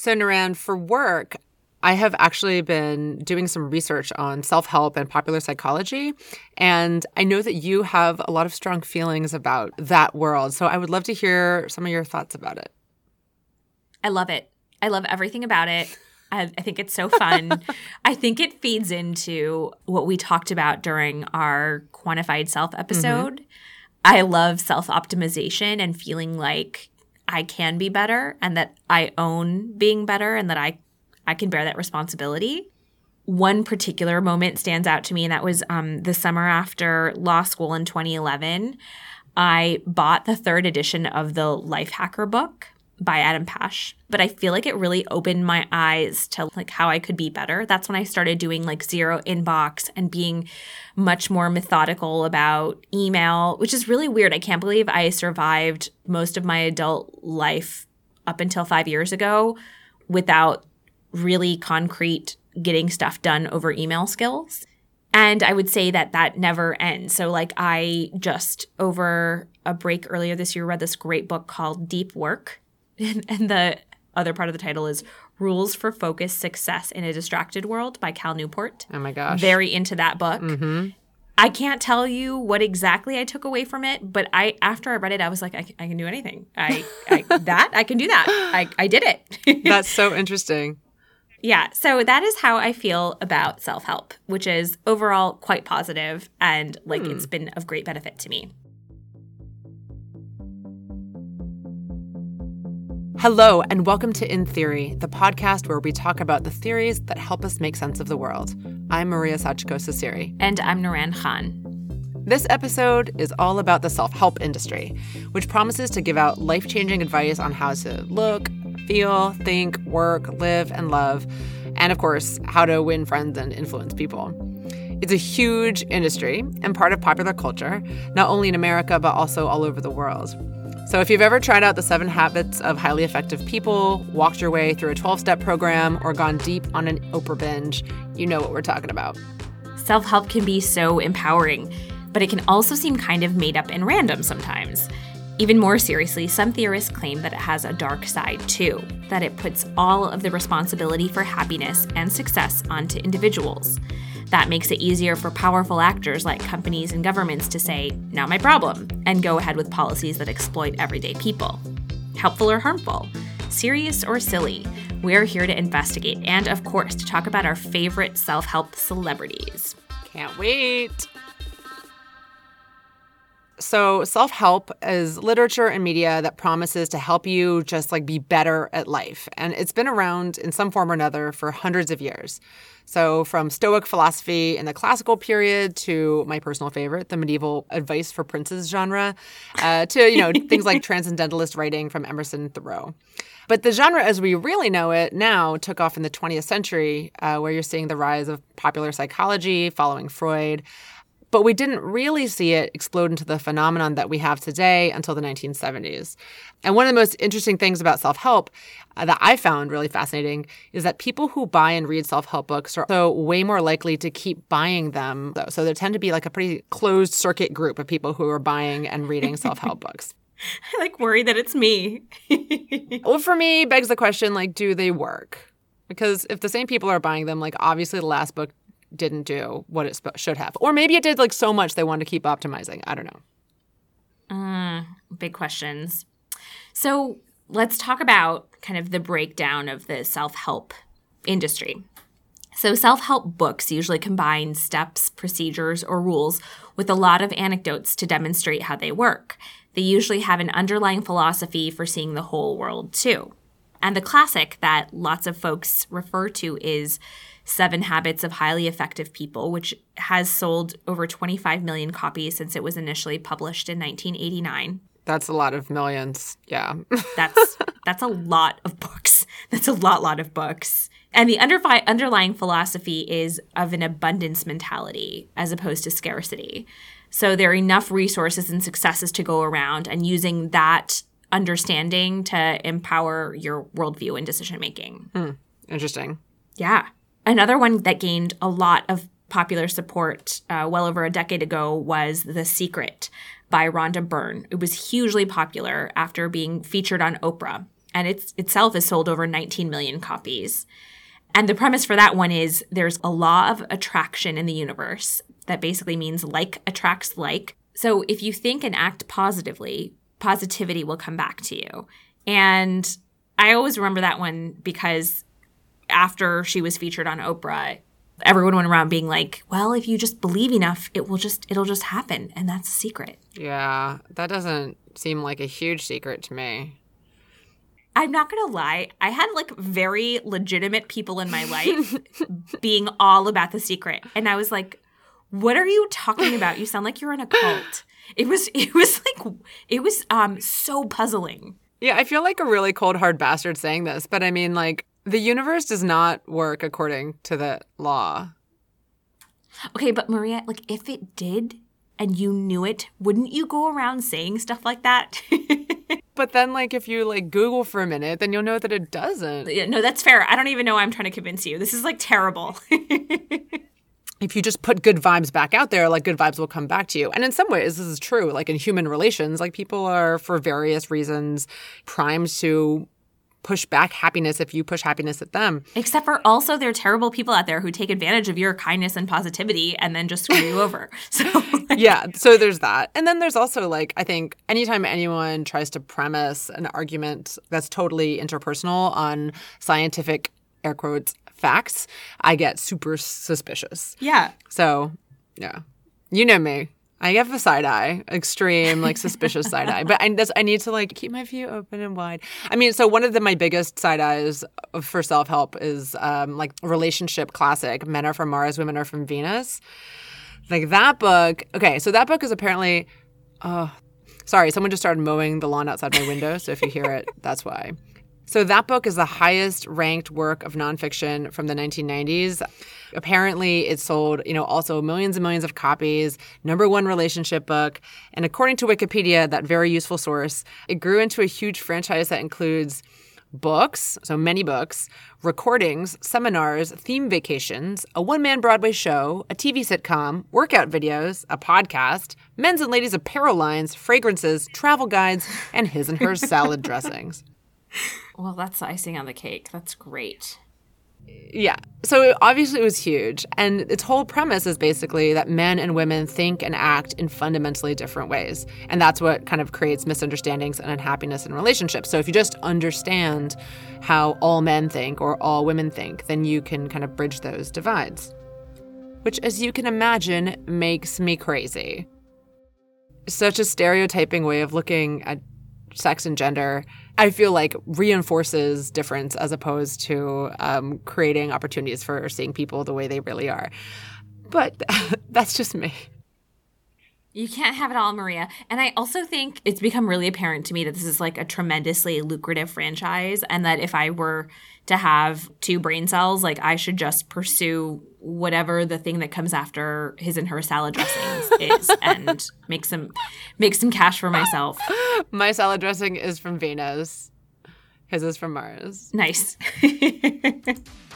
So, Naran, for work, I have actually been doing some research on self help and popular psychology. And I know that you have a lot of strong feelings about that world. So I would love to hear some of your thoughts about it. I love it. I love everything about it. I, I think it's so fun. I think it feeds into what we talked about during our quantified self episode. Mm-hmm. I love self optimization and feeling like I can be better and that I own being better and that I I can bear that responsibility. One particular moment stands out to me, and that was um, the summer after law school in 2011. I bought the third edition of the Lifehacker book by Adam Pash, but I feel like it really opened my eyes to like how I could be better. That's when I started doing like zero inbox and being much more methodical about email, which is really weird. I can't believe I survived most of my adult life up until 5 years ago without really concrete getting stuff done over email skills. And I would say that that never ends. So, like, I just over a break earlier this year read this great book called Deep Work. And, the other part of the title is Rules for Focused Success in a Distracted World by Cal Newport. Oh my gosh. Very into that book. Mm-hmm. I can't tell you what exactly I took away from it, but I after I read it, I was like, I, I can do anything. I, I that I can do that. I, I did it. That's so interesting. Yeah, so that is how I feel about self help, which is overall quite positive and like hmm. it's been of great benefit to me. Hello, and welcome to In Theory, the podcast where we talk about the theories that help us make sense of the world. I'm Maria Sachiko Cecire. And I'm Naran Khan. This episode is all about the self help industry, which promises to give out life changing advice on how to look, feel, think, work, live, and love, and of course, how to win friends and influence people. It's a huge industry and part of popular culture, not only in America, but also all over the world. So, if you've ever tried out the seven habits of highly effective people, walked your way through a 12 step program, or gone deep on an Oprah binge, you know what we're talking about. Self help can be so empowering, but it can also seem kind of made up and random sometimes. Even more seriously, some theorists claim that it has a dark side too, that it puts all of the responsibility for happiness and success onto individuals. That makes it easier for powerful actors like companies and governments to say, not my problem, and go ahead with policies that exploit everyday people. Helpful or harmful? Serious or silly? We're here to investigate and, of course, to talk about our favorite self help celebrities. Can't wait! So, self help is literature and media that promises to help you just like be better at life. And it's been around in some form or another for hundreds of years. So, from Stoic philosophy in the classical period to my personal favorite, the medieval advice for princes genre, uh, to you know things like transcendentalist writing from Emerson Thoreau. But the genre, as we really know it now, took off in the 20th century, uh, where you're seeing the rise of popular psychology following Freud. But we didn't really see it explode into the phenomenon that we have today until the 1970s. And one of the most interesting things about self help uh, that I found really fascinating is that people who buy and read self help books are so way more likely to keep buying them. So there tend to be like a pretty closed circuit group of people who are buying and reading self help books. I like worry that it's me. well, for me, begs the question like, do they work? Because if the same people are buying them, like obviously the last book didn't do what it sp- should have. Or maybe it did like so much they wanted to keep optimizing. I don't know. Mm, big questions. So let's talk about kind of the breakdown of the self help industry. So, self help books usually combine steps, procedures, or rules with a lot of anecdotes to demonstrate how they work. They usually have an underlying philosophy for seeing the whole world, too. And the classic that lots of folks refer to is Seven Habits of Highly Effective People, which has sold over 25 million copies since it was initially published in 1989. That's a lot of millions. Yeah. that's that's a lot of books. That's a lot lot of books. And the underfi- underlying philosophy is of an abundance mentality as opposed to scarcity. So there are enough resources and successes to go around and using that understanding to empower your worldview and decision making. Mm, interesting. Yeah. Another one that gained a lot of popular support uh, well over a decade ago was The Secret by Rhonda Byrne. It was hugely popular after being featured on Oprah. and it's itself is sold over 19 million copies. And the premise for that one is there's a law of attraction in the universe that basically means like attracts like. So if you think and act positively, positivity will come back to you. And I always remember that one because after she was featured on Oprah, everyone went around being like, "Well, if you just believe enough, it will just it'll just happen." And that's a secret. Yeah, that doesn't seem like a huge secret to me. I'm not gonna lie, I had like very legitimate people in my life being all about the secret. And I was like, what are you talking about? You sound like you're in a cult. It was it was like it was um so puzzling. Yeah, I feel like a really cold hard bastard saying this, but I mean like the universe does not work according to the law. Okay, but Maria, like if it did and you knew it, wouldn't you go around saying stuff like that? But then, like, if you like Google for a minute, then you'll know that it doesn't. Yeah, no, that's fair. I don't even know why I'm trying to convince you. This is like terrible. if you just put good vibes back out there, like good vibes will come back to you. And in some ways, this is true. Like in human relations, like people are for various reasons primed to push back happiness if you push happiness at them. Except for also there are terrible people out there who take advantage of your kindness and positivity and then just screw you over. So yeah, so there's that. And then there's also like I think anytime anyone tries to premise an argument that's totally interpersonal on scientific air quotes facts, I get super suspicious. Yeah. So, yeah. You know me. I have a side eye, extreme, like suspicious side eye. But I, I need to like keep my view open and wide. I mean, so one of the, my biggest side eyes for self help is um, like relationship classic Men Are From Mars, Women Are From Venus. Like that book. Okay, so that book is apparently. Oh, sorry, someone just started mowing the lawn outside my window. So if you hear it, that's why. So that book is the highest ranked work of nonfiction from the 1990s. Apparently, it sold, you know, also millions and millions of copies, number one relationship book. And according to Wikipedia, that very useful source, it grew into a huge franchise that includes books, so many books, recordings, seminars, theme vacations, a one man Broadway show, a TV sitcom, workout videos, a podcast, men's and ladies' apparel lines, fragrances, travel guides, and his and her salad dressings. Well, that's icing on the cake. That's great. Yeah. So obviously it was huge. And its whole premise is basically that men and women think and act in fundamentally different ways. And that's what kind of creates misunderstandings and unhappiness in relationships. So if you just understand how all men think or all women think, then you can kind of bridge those divides. Which, as you can imagine, makes me crazy. Such a stereotyping way of looking at sex and gender I feel like reinforces difference as opposed to um, creating opportunities for seeing people the way they really are. But that's just me. You can't have it all, Maria. And I also think it's become really apparent to me that this is like a tremendously lucrative franchise and that if I were to have two brain cells, like I should just pursue whatever the thing that comes after his and her salad dressings is and make some make some cash for myself. My salad dressing is from Venus. His is from Mars. Nice.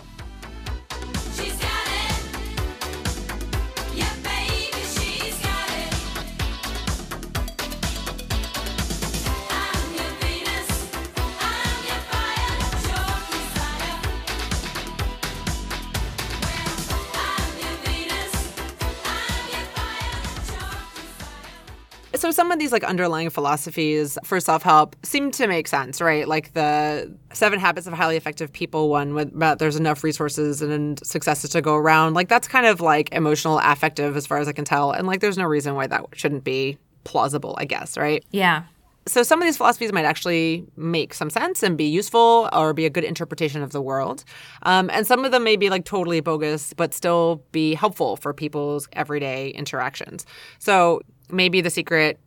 so some of these like underlying philosophies for self-help seem to make sense right? Like the seven habits of highly effective people one with about there's enough resources and successes to go around like that's kind of like emotional affective as far as i can tell. And like there's no reason why that shouldn't be plausible i guess right? Yeah. So some of these philosophies might actually make some sense and be useful or be a good interpretation of the world. Um, and some of them may be like totally bogus but still be helpful for people's everyday interactions. So maybe the secret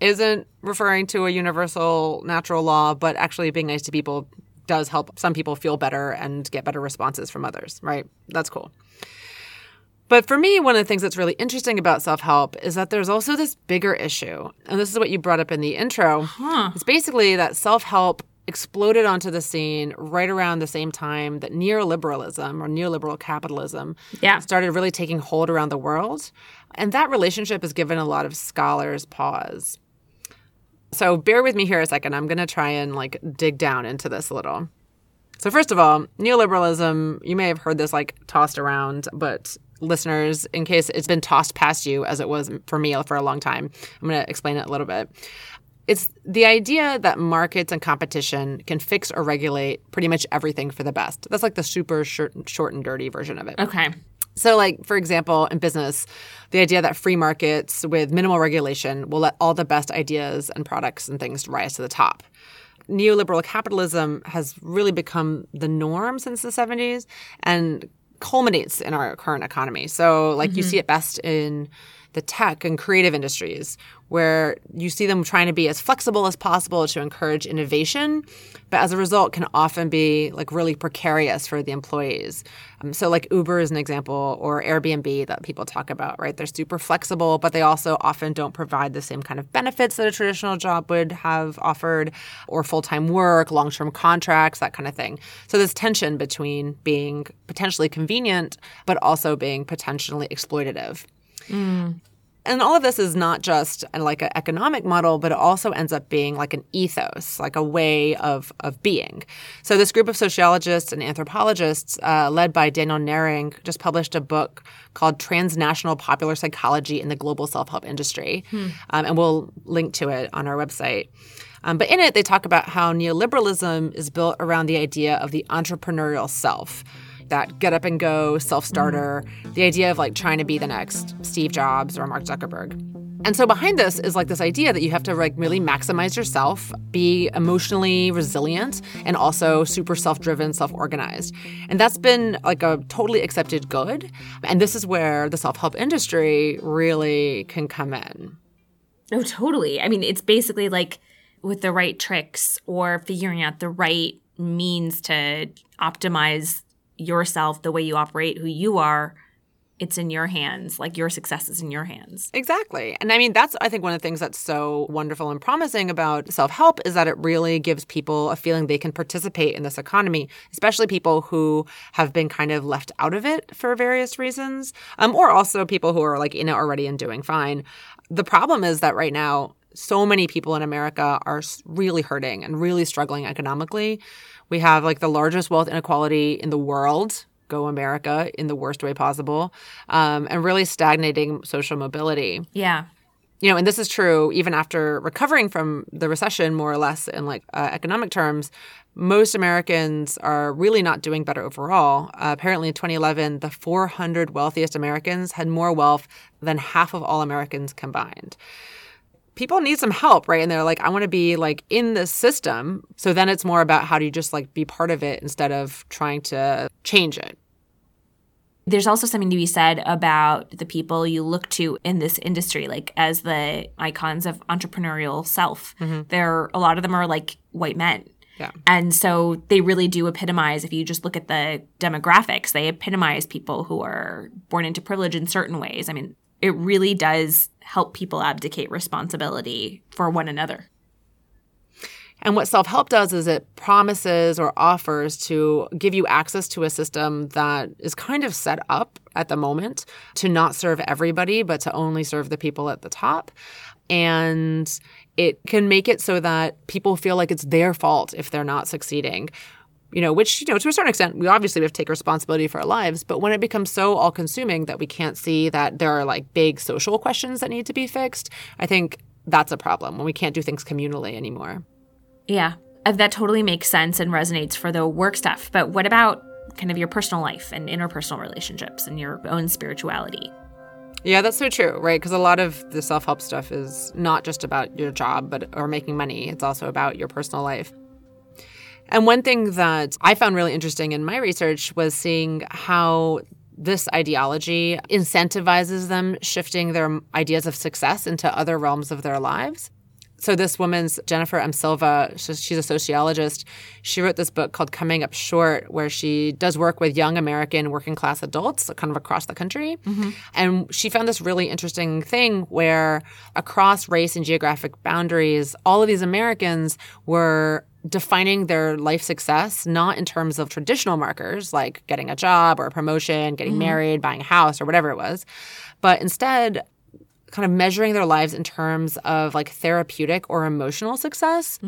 isn't referring to a universal natural law, but actually being nice to people does help some people feel better and get better responses from others, right? That's cool. But for me, one of the things that's really interesting about self help is that there's also this bigger issue. And this is what you brought up in the intro. Huh. It's basically that self help exploded onto the scene right around the same time that neoliberalism or neoliberal capitalism yeah. started really taking hold around the world. And that relationship has given a lot of scholars pause. So bear with me here a second. I'm going to try and like dig down into this a little. So first of all, neoliberalism, you may have heard this like tossed around, but listeners, in case it's been tossed past you as it was for me for a long time, I'm going to explain it a little bit. It's the idea that markets and competition can fix or regulate pretty much everything for the best. That's like the super short, short and dirty version of it. Okay. So, like, for example, in business, the idea that free markets with minimal regulation will let all the best ideas and products and things rise to the top. Neoliberal capitalism has really become the norm since the 70s and culminates in our current economy. So, like, mm-hmm. you see it best in the tech and creative industries, where you see them trying to be as flexible as possible to encourage innovation, but as a result can often be like really precarious for the employees. Um, so like Uber is an example or Airbnb that people talk about, right? They're super flexible, but they also often don't provide the same kind of benefits that a traditional job would have offered or full-time work, long-term contracts, that kind of thing. So this tension between being potentially convenient but also being potentially exploitative. Mm. And all of this is not just like an economic model, but it also ends up being like an ethos, like a way of, of being. So, this group of sociologists and anthropologists, uh, led by Daniel Nehring, just published a book called Transnational Popular Psychology in the Global Self Help Industry. Hmm. Um, and we'll link to it on our website. Um, but in it, they talk about how neoliberalism is built around the idea of the entrepreneurial self that get up and go self starter, mm. the idea of like trying to be the next Steve Jobs or Mark Zuckerberg. And so behind this is like this idea that you have to like really maximize yourself, be emotionally resilient, and also super self-driven, self-organized. And that's been like a totally accepted good. And this is where the self-help industry really can come in. Oh, totally. I mean, it's basically like with the right tricks or figuring out the right means to optimize yourself, the way you operate, who you are, it's in your hands. Like your success is in your hands. Exactly. And I mean, that's, I think, one of the things that's so wonderful and promising about self help is that it really gives people a feeling they can participate in this economy, especially people who have been kind of left out of it for various reasons, um, or also people who are like in it already and doing fine. The problem is that right now, so many people in America are really hurting and really struggling economically. We have like the largest wealth inequality in the world. Go America in the worst way possible, um, and really stagnating social mobility. Yeah you know, and this is true even after recovering from the recession, more or less in like uh, economic terms. Most Americans are really not doing better overall. Uh, apparently, in 2011, the 400 wealthiest Americans had more wealth than half of all Americans combined people need some help, right? And they're like, I want to be like in this system. So then it's more about how do you just like be part of it instead of trying to change it. There's also something to be said about the people you look to in this industry, like as the icons of entrepreneurial self. Mm-hmm. There, a lot of them are like white men. Yeah. And so they really do epitomize, if you just look at the demographics, they epitomize people who are born into privilege in certain ways. I mean, it really does help people abdicate responsibility for one another. And what self help does is it promises or offers to give you access to a system that is kind of set up at the moment to not serve everybody, but to only serve the people at the top. And it can make it so that people feel like it's their fault if they're not succeeding you know, which, you know, to a certain extent, we obviously have to take responsibility for our lives. But when it becomes so all consuming that we can't see that there are like big social questions that need to be fixed, I think that's a problem when we can't do things communally anymore. Yeah, uh, that totally makes sense and resonates for the work stuff. But what about kind of your personal life and interpersonal relationships and your own spirituality? Yeah, that's so true, right? Because a lot of the self help stuff is not just about your job, but or making money. It's also about your personal life. And one thing that I found really interesting in my research was seeing how this ideology incentivizes them shifting their ideas of success into other realms of their lives. So this woman's Jennifer M. Silva, she's a sociologist. She wrote this book called Coming Up Short, where she does work with young American working class adults kind of across the country. Mm-hmm. And she found this really interesting thing where across race and geographic boundaries, all of these Americans were defining their life success not in terms of traditional markers like getting a job or a promotion, getting mm-hmm. married, buying a house, or whatever it was, but instead kind of measuring their lives in terms of like therapeutic or emotional success.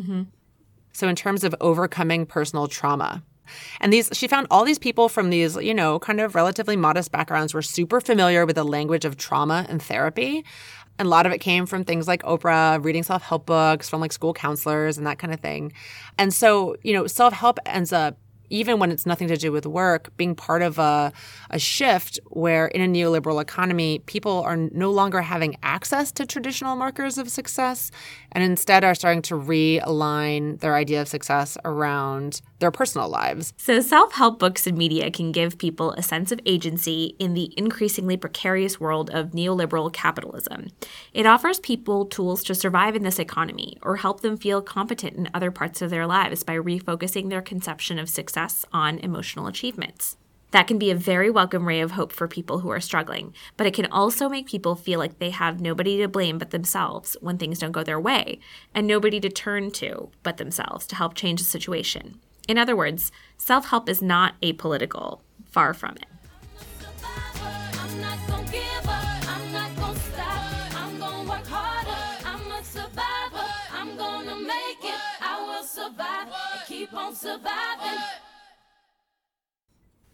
So, in terms of overcoming personal trauma. And these, she found all these people from these, you know, kind of relatively modest backgrounds were super familiar with the language of trauma and therapy. And a lot of it came from things like Oprah, reading self help books from like school counselors and that kind of thing. And so, you know, self help ends up even when it's nothing to do with work, being part of a, a shift where in a neoliberal economy, people are no longer having access to traditional markers of success and instead are starting to realign their idea of success around their personal lives. So, self help books and media can give people a sense of agency in the increasingly precarious world of neoliberal capitalism. It offers people tools to survive in this economy or help them feel competent in other parts of their lives by refocusing their conception of success on emotional achievements. That can be a very welcome ray of hope for people who are struggling, but it can also make people feel like they have nobody to blame but themselves when things don't go their way, and nobody to turn to but themselves to help change the situation. In other words, self help is not apolitical, far from it. Keep on surviving.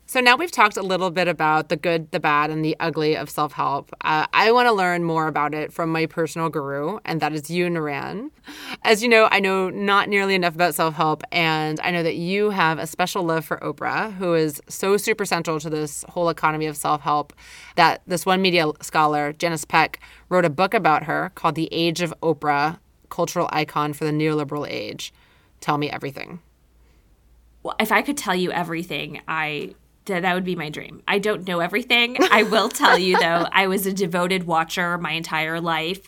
So now we've talked a little bit about the good, the bad, and the ugly of self help. Uh, I want to learn more about it from my personal guru, and that is you, Naran. As you know, I know not nearly enough about self help, and I know that you have a special love for Oprah, who is so super central to this whole economy of self help that this one media scholar, Janice Peck, wrote a book about her called The Age of Oprah Cultural Icon for the Neoliberal Age. Tell me everything. Well, if I could tell you everything, I that that would be my dream. I don't know everything. I will tell you though, I was a devoted watcher my entire life.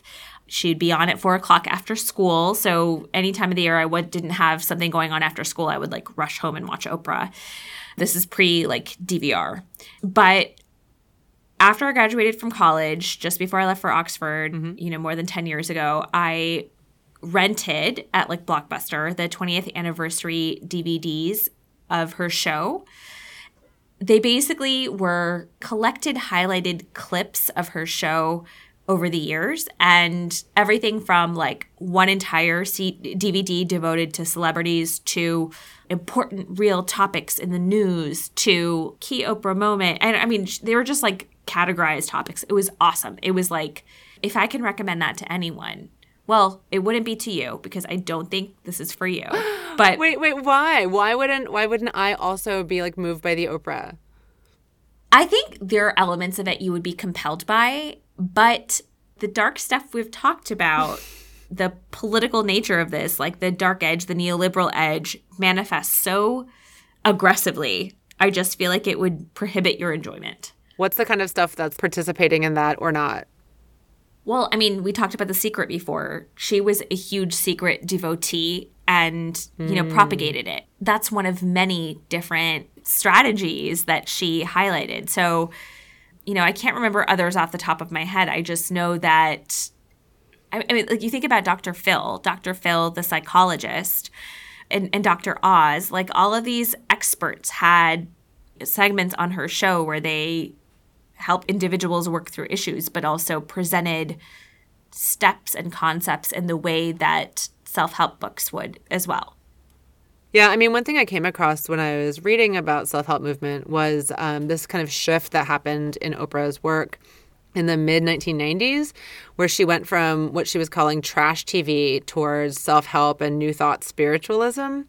She'd be on at four o'clock after school. So any time of the year I would, didn't have something going on after school, I would like rush home and watch Oprah. This is pre like DVR. But after I graduated from college, just before I left for Oxford, mm-hmm. you know, more than 10 years ago, I rented at like Blockbuster the 20th anniversary DVDs of her show. They basically were collected, highlighted clips of her show over the years, and everything from like one entire C- DVD devoted to celebrities to important real topics in the news to key Oprah moment. And I mean, they were just like categorized topics. It was awesome. It was like, if I can recommend that to anyone, well, it wouldn't be to you because I don't think this is for you. But Wait, wait, why? Why wouldn't why wouldn't I also be like moved by the Oprah? I think there are elements of it you would be compelled by, but the dark stuff we've talked about, the political nature of this, like the dark edge, the neoliberal edge, manifests so aggressively. I just feel like it would prohibit your enjoyment. What's the kind of stuff that's participating in that or not? Well, I mean, we talked about the secret before. She was a huge secret devotee and, you know, propagated it. That's one of many different strategies that she highlighted. So, you know, I can't remember others off the top of my head. I just know that I I mean, like you think about Dr. Phil, Dr. Phil, the psychologist, and, and Dr. Oz, like all of these experts had segments on her show where they help individuals work through issues, but also presented steps and concepts in the way that self help books would as well. Yeah, I mean, one thing I came across when I was reading about self help movement was um, this kind of shift that happened in Oprah's work in the mid 1990s, where she went from what she was calling trash TV towards self help and new thought spiritualism.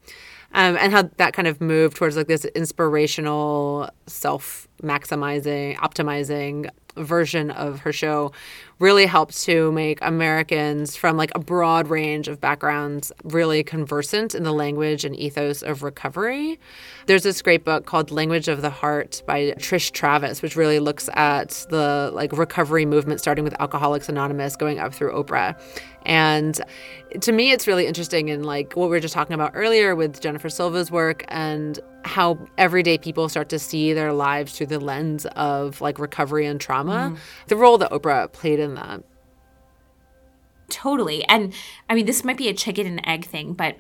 Um, and how that kind of moved towards like this inspirational, self maximizing, optimizing version of her show really helped to make Americans from like a broad range of backgrounds really conversant in the language and ethos of recovery. There's this great book called Language of the Heart by Trysh Travis, which really looks at the like recovery movement starting with Alcoholics Anonymous going up through Oprah. And to me, it's really interesting in like what we were just talking about earlier with Jennifer Silva's work and how everyday people start to see their lives through the lens of like recovery and trauma. Mm-hmm. The role that Oprah played in that. Totally. And I mean, this might be a chicken and egg thing, but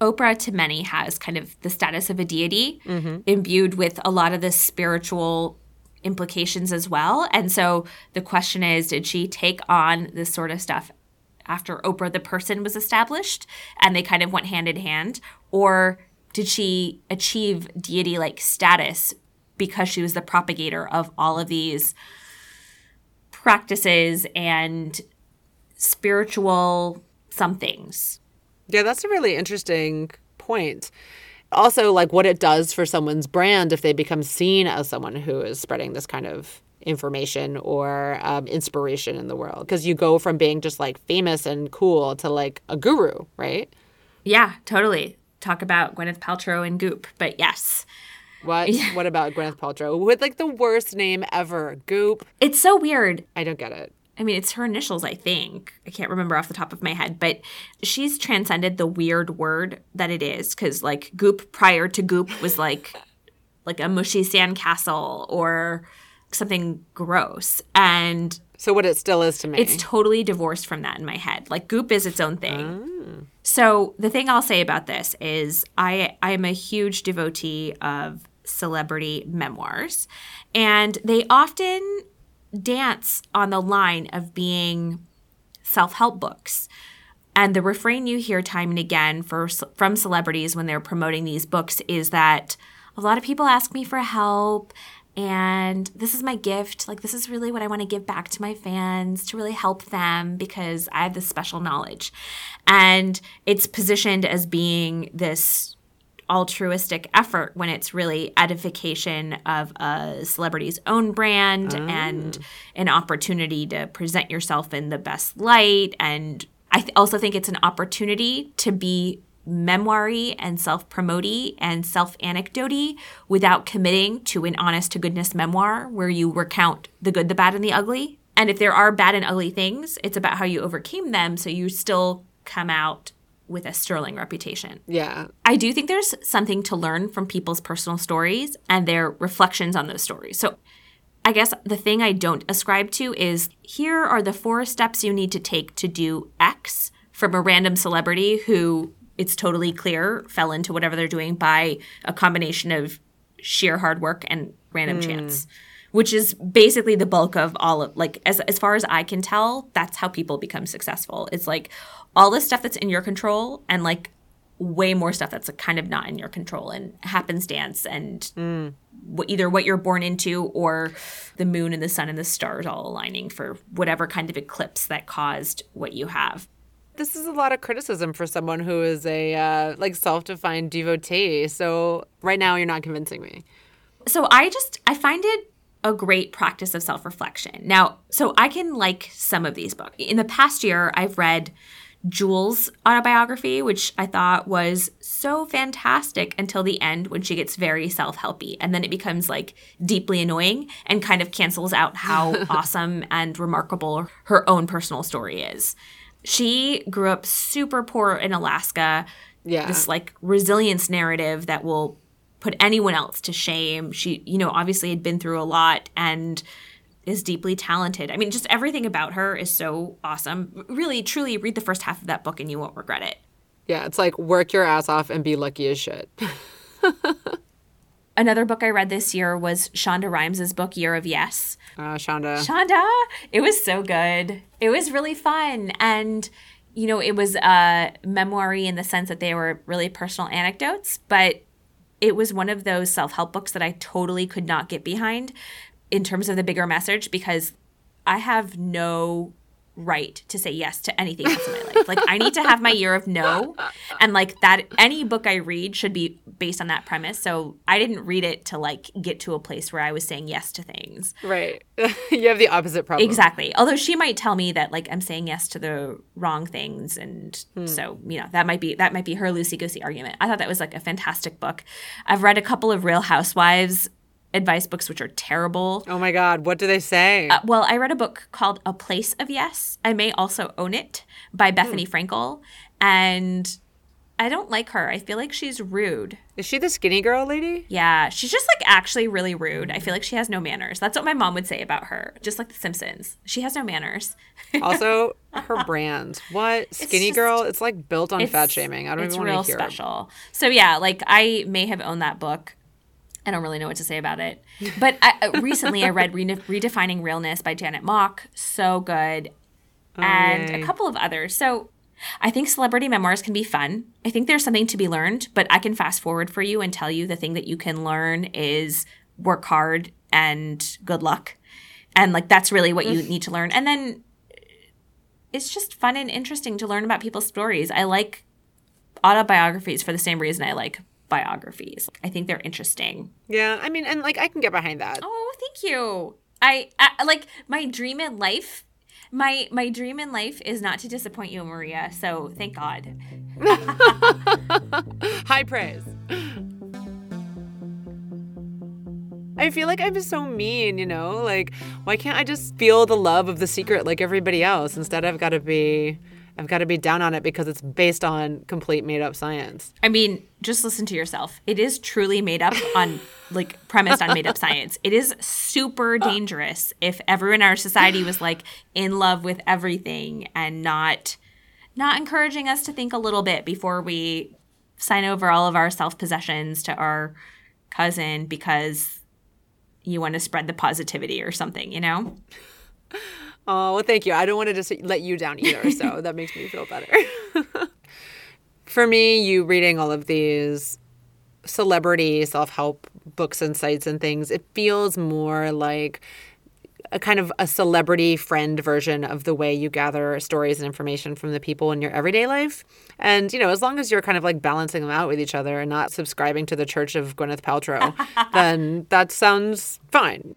Oprah to many has kind of the status of a deity mm-hmm. imbued with a lot of this spiritual implications as well. And so the question is did she take on this sort of stuff after Oprah the person was established and they kind of went hand in hand? Or did she achieve deity like status because she was the propagator of all of these practices and spiritual somethings? Yeah, that's a really interesting point. Also, like what it does for someone's brand if they become seen as someone who is spreading this kind of information or um, inspiration in the world. Because you go from being just like famous and cool to like a guru, right? Yeah, totally. Talk about Gwyneth Paltrow and Goop, but yes. What? What about Gwyneth Paltrow with like the worst name ever? Goop. It's so weird. I don't get it. I mean, it's her initials, I think. I can't remember off the top of my head, but she's transcended the weird word that it is because, like, goop prior to goop was like like a mushy sandcastle or something gross, and So what it still is to me. it's totally divorced from that in my head. Like, goop is its own thing. Ah. So the thing I'll say about this is, I I'm a huge devotee of celebrity memoirs, and they often dance on the line of being self-help books. And the refrain you hear time and again for from celebrities when they're promoting these books is that a lot of people ask me for help and this is my gift. Like this is really what I want to give back to my fans to really help them because I have this special knowledge. And it's positioned as being this altruistic effort when it's really edification of a celebrity's own brand and oh. an opportunity to present yourself in the best light and i th- also think it's an opportunity to be memoiry and self-promoty and self-anecdoty without committing to an honest to goodness memoir where you recount the good the bad and the ugly and if there are bad and ugly things it's about how you overcame them so you still come out with a sterling reputation yeah. I do think there's something to learn from people's personal stories and their reflections on those stories. So I guess the thing I don't ascribe to is here are the four steps you need to take to do X from a random celebrity who it's totally clear fell into whatever they're doing by a combination of sheer hard work and random hmm. chance. Which is basically the bulk of all of like as as far as I can tell, that's how people become successful. It's like all the stuff that's in your control and like way more stuff that's kind of not in your control and happenstance and hmm. what, either what you're born into or the moon and the sun and the stars all aligning for whatever kind of eclipse that caused what you have. This is a lot of criticism for someone who is a uh, like self-defined devotee. So right now you're not convincing me. So I just I find it a great practice of self-reflection. Now, so I can like some of these books. In the past year, I've read Jewel's autobiography, which I thought was so fantastic until the end when she gets very self helpy. And then it becomes like deeply annoying and kind of cancels out how awesome and remarkable her own personal story is. She grew up super poor in Alaska. Yeah. This like resilience narrative that will put anyone else to shame. She, you know, obviously had been through a lot and is deeply talented. I mean, just everything about her is so awesome. Really, truly read the first half of that book and you won't regret it. Yeah, it's like work your ass off and be lucky as shit. Another book I read this year was Shonda Rhimes' book Year of Yes. Uh, Shonda. Shonda, it was so good. It was really fun and you know, it was a memoiry in the sense that they were really personal anecdotes, but it was one of those self-help books that I totally could not get behind in terms of the bigger message because I have no right to say yes to anything else in my life. Like I need to have my year of no and like that any book I read should be based on that premise. So I didn't read it to like get to a place where I was saying yes to things. Right. you have the opposite problem. Exactly. Although she might tell me that like I'm saying yes to the wrong things and hmm. so, you know, that might be that might be her loosey goosey argument. I thought that was like a fantastic book. I've read a couple of Real Housewives advice books which are terrible. Oh my God. What do they say? Uh, well, I read a book called A Place of Yes. I may also own it by Bethenny Frankel. And I don't like her. I feel like she's rude. Is she the skinny girl lady? Yeah, she's just like actually really rude. I feel like she has no manners. That's what my mom would say about her. Just like The Simpsons. She has no manners. Also, her brand. What? Skinny just- girl? It's like built on fat shaming. I don't it's even want to hear it. special. So yeah, like I may have owned that book. I don't really know what to say about it. But I, recently I read Re- Redefining Realness by Janet Mock. So good. Oh, and yay. a couple of others. So I think celebrity memoirs can be fun. I think there's something to be learned, but I can fast forward for you and tell you the thing that you can learn is work hard and good luck. And like that's really what you need to learn. And then it's just fun and interesting to learn about people's stories. I like autobiographies for the same reason I like biographies. I think they're interesting. Yeah, I mean, and like I can get behind that. Oh, thank you. I, I like my dream in life. My my dream in life is not to disappoint you, Maria. So thank God. High praise. I feel like I'm so mean, you know? Like, why can't I just feel the love of the secret like everybody else? Instead, I've got to be I've got to be down on it because it's based on complete made up science. I mean, just listen to yourself. It is truly made up on like premised on made up science. It is super dangerous if everyone in our society was like in love with everything and not not encouraging us to think a little bit before we sign over all of our self possessions to our cousin because you want to spread the positivity or something, you know? Oh, well, thank you. I don't want to just let you down either, so that makes me feel better. For me, you reading all of these celebrity self help books and sites and things, it feels more like a kind of a celebrity friend version of the way you gather stories and information from the people in your everyday life. And, you know, as long as you're kind of like balancing them out with each other and not subscribing to the Church of Gwyneth Paltrow, then that sounds fine.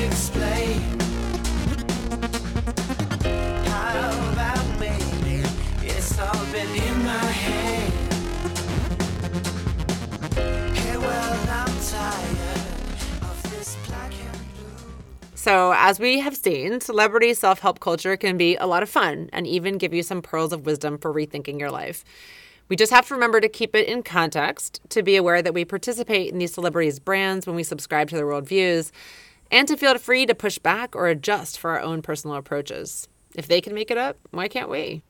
So, as we have seen, celebrity self help culture can be a lot of fun and even give you some pearls of wisdom for rethinking your life. We just have to remember to keep it in context, to be aware that we participate in these celebrities' brands when we subscribe to their worldviews, and to feel free to push back or adjust for our own personal approaches. If they can make it up, why can't we?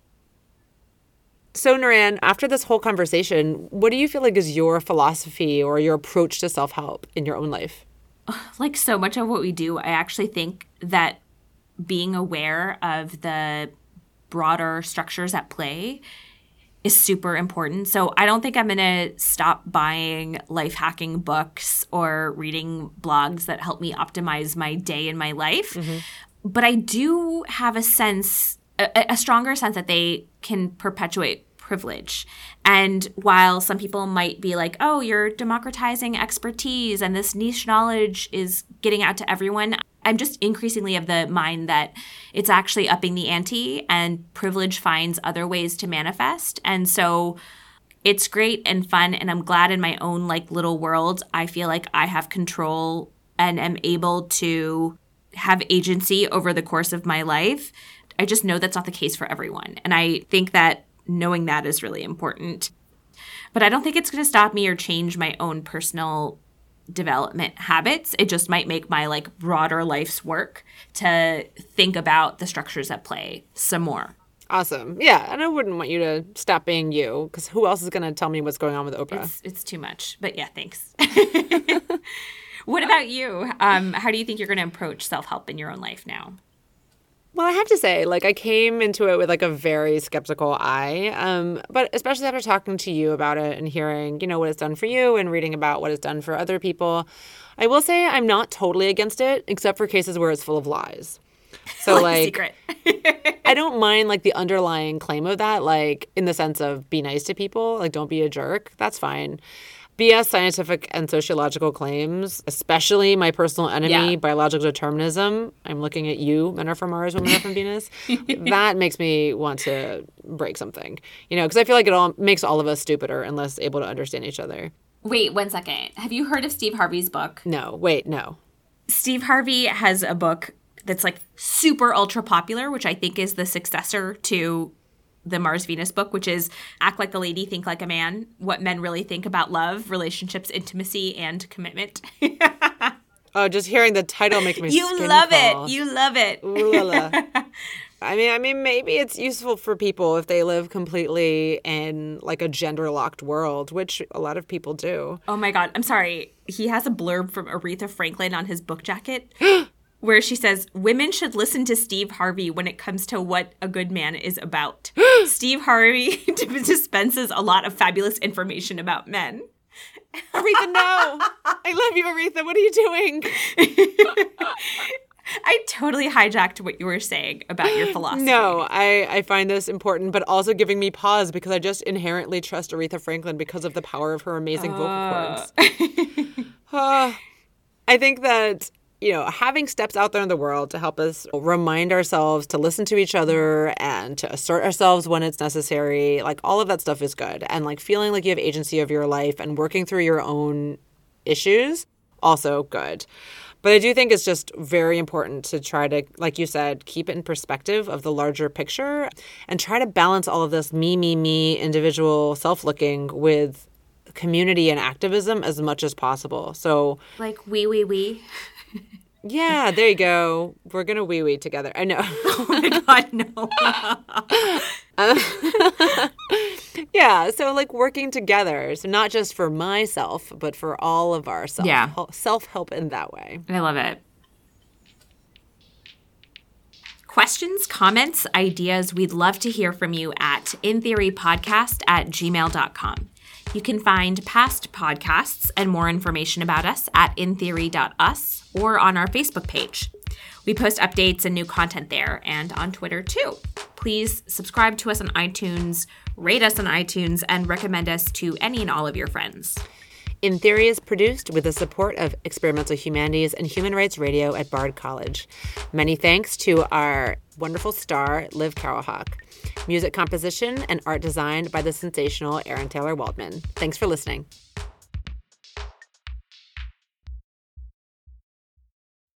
So, Naran, after this whole conversation, what do you feel like is your philosophy or your approach to self help in your own life? like so much of what we do, I actually think that being aware of the broader structures at play is super important. So I don't think I'm going to stop buying life hacking books or reading blogs that help me optimize my day and my life. Mm-hmm. But I do have a sense, a, a stronger sense that they can perpetuate privilege. And while some people might be like, oh, you're democratizing expertise and this niche knowledge is getting out to everyone, I'm just increasingly of the mind that it's actually upping the ante and privilege finds other ways to manifest. And so it's great and fun. And I'm glad in my own like little world, I feel like I have control and am able to have agency over the course of my life. I just know that's not the case for everyone. And I think that knowing that is really important. But I don't think it's going to stop me or change my own personal development habits. It just might make my like broader life's work to think about the structures at play some more. Awesome. Yeah. And I wouldn't want you to stop being you because who else is going to tell me what's going on with Oprah? It's it's too much. But yeah, thanks. what about you? Um, how do you think you're going to approach self help in your own life now? Well, I have to say, like, I came into it with like a very skeptical eye. Um, but especially after talking to you about it and hearing, you know, what it's done for you and reading about what it's done for other people, I will say I'm not totally against it, except for cases where it's full of lies. So, like, secret. I don't mind like the underlying claim of that, like in the sense of be nice to people, like don't be a jerk. That's fine. BS scientific and sociological claims, especially my personal enemy, Yeah. biological determinism. I'm looking at you, men are from Mars, women are from Venus. that makes me want to break something, you know, because I feel like it all makes all of us stupider and less able to understand each other. Wait one second. Have you heard of Steve Harvey's book? No, wait, no. Steve Harvey has a book that's like super ultra popular, which I think is the successor to the Mars Venus book, which is Act Like a Lady, Think Like a Man What Men Really Think About Love, Relationships, Intimacy, and Commitment. Oh, just hearing the title makes me you love crawl. it. You love it. Ooh la la. I mean, I mean, maybe it's useful for people if they live completely in like a gender locked world, which a lot of people do. Oh my God. I'm sorry. He has a blurb from Aretha Franklin on his book jacket where she says, Women should listen to Steve Harvey when it comes to what a good man is about. Steve Harvey dispenses a lot of fabulous information about men. Aretha, no! I love you, Aretha. What are you doing? I totally hijacked what you were saying about your philosophy. No, I, I find this important, but also giving me pause because I just inherently trust Aretha Franklin because of the power of her amazing vocal cords. Uh, I think that, you know, having steps out there in the world to help us remind ourselves to listen to each other and to assert ourselves when it's necessary, like all of that stuff is good. And like feeling like you have agency of your life and working through your own issues, also good. But I do think it's just very important to try to, like you said, keep it in perspective of the larger picture and try to balance all of this me, me, me, individual self looking with community and activism as much as possible. So, Like, we, we, wee. Yeah, there you go. We're going to wee wee together. I know. Oh my God, no. yeah. So, like working together. So, not just for myself, but for all of our self Yeah. self help in that way. I love it. Questions, comments, ideas, we'd love to hear from you at intheorypodcast at gmail.com. You can find past podcasts and more information about us at intheory.us or on our Facebook page. We post updates and new content there and on Twitter too. Please subscribe to us on iTunes, rate us on iTunes, and recommend us to any and all of your friends. In Theory is produced with the support of Experimental Humanities and Human Rights Radio at Bard College. Many thanks to our wonderful star, Liv Carrollhawk. Music composition and art designed by the sensational Aaron Taylor Waldman. Thanks for listening.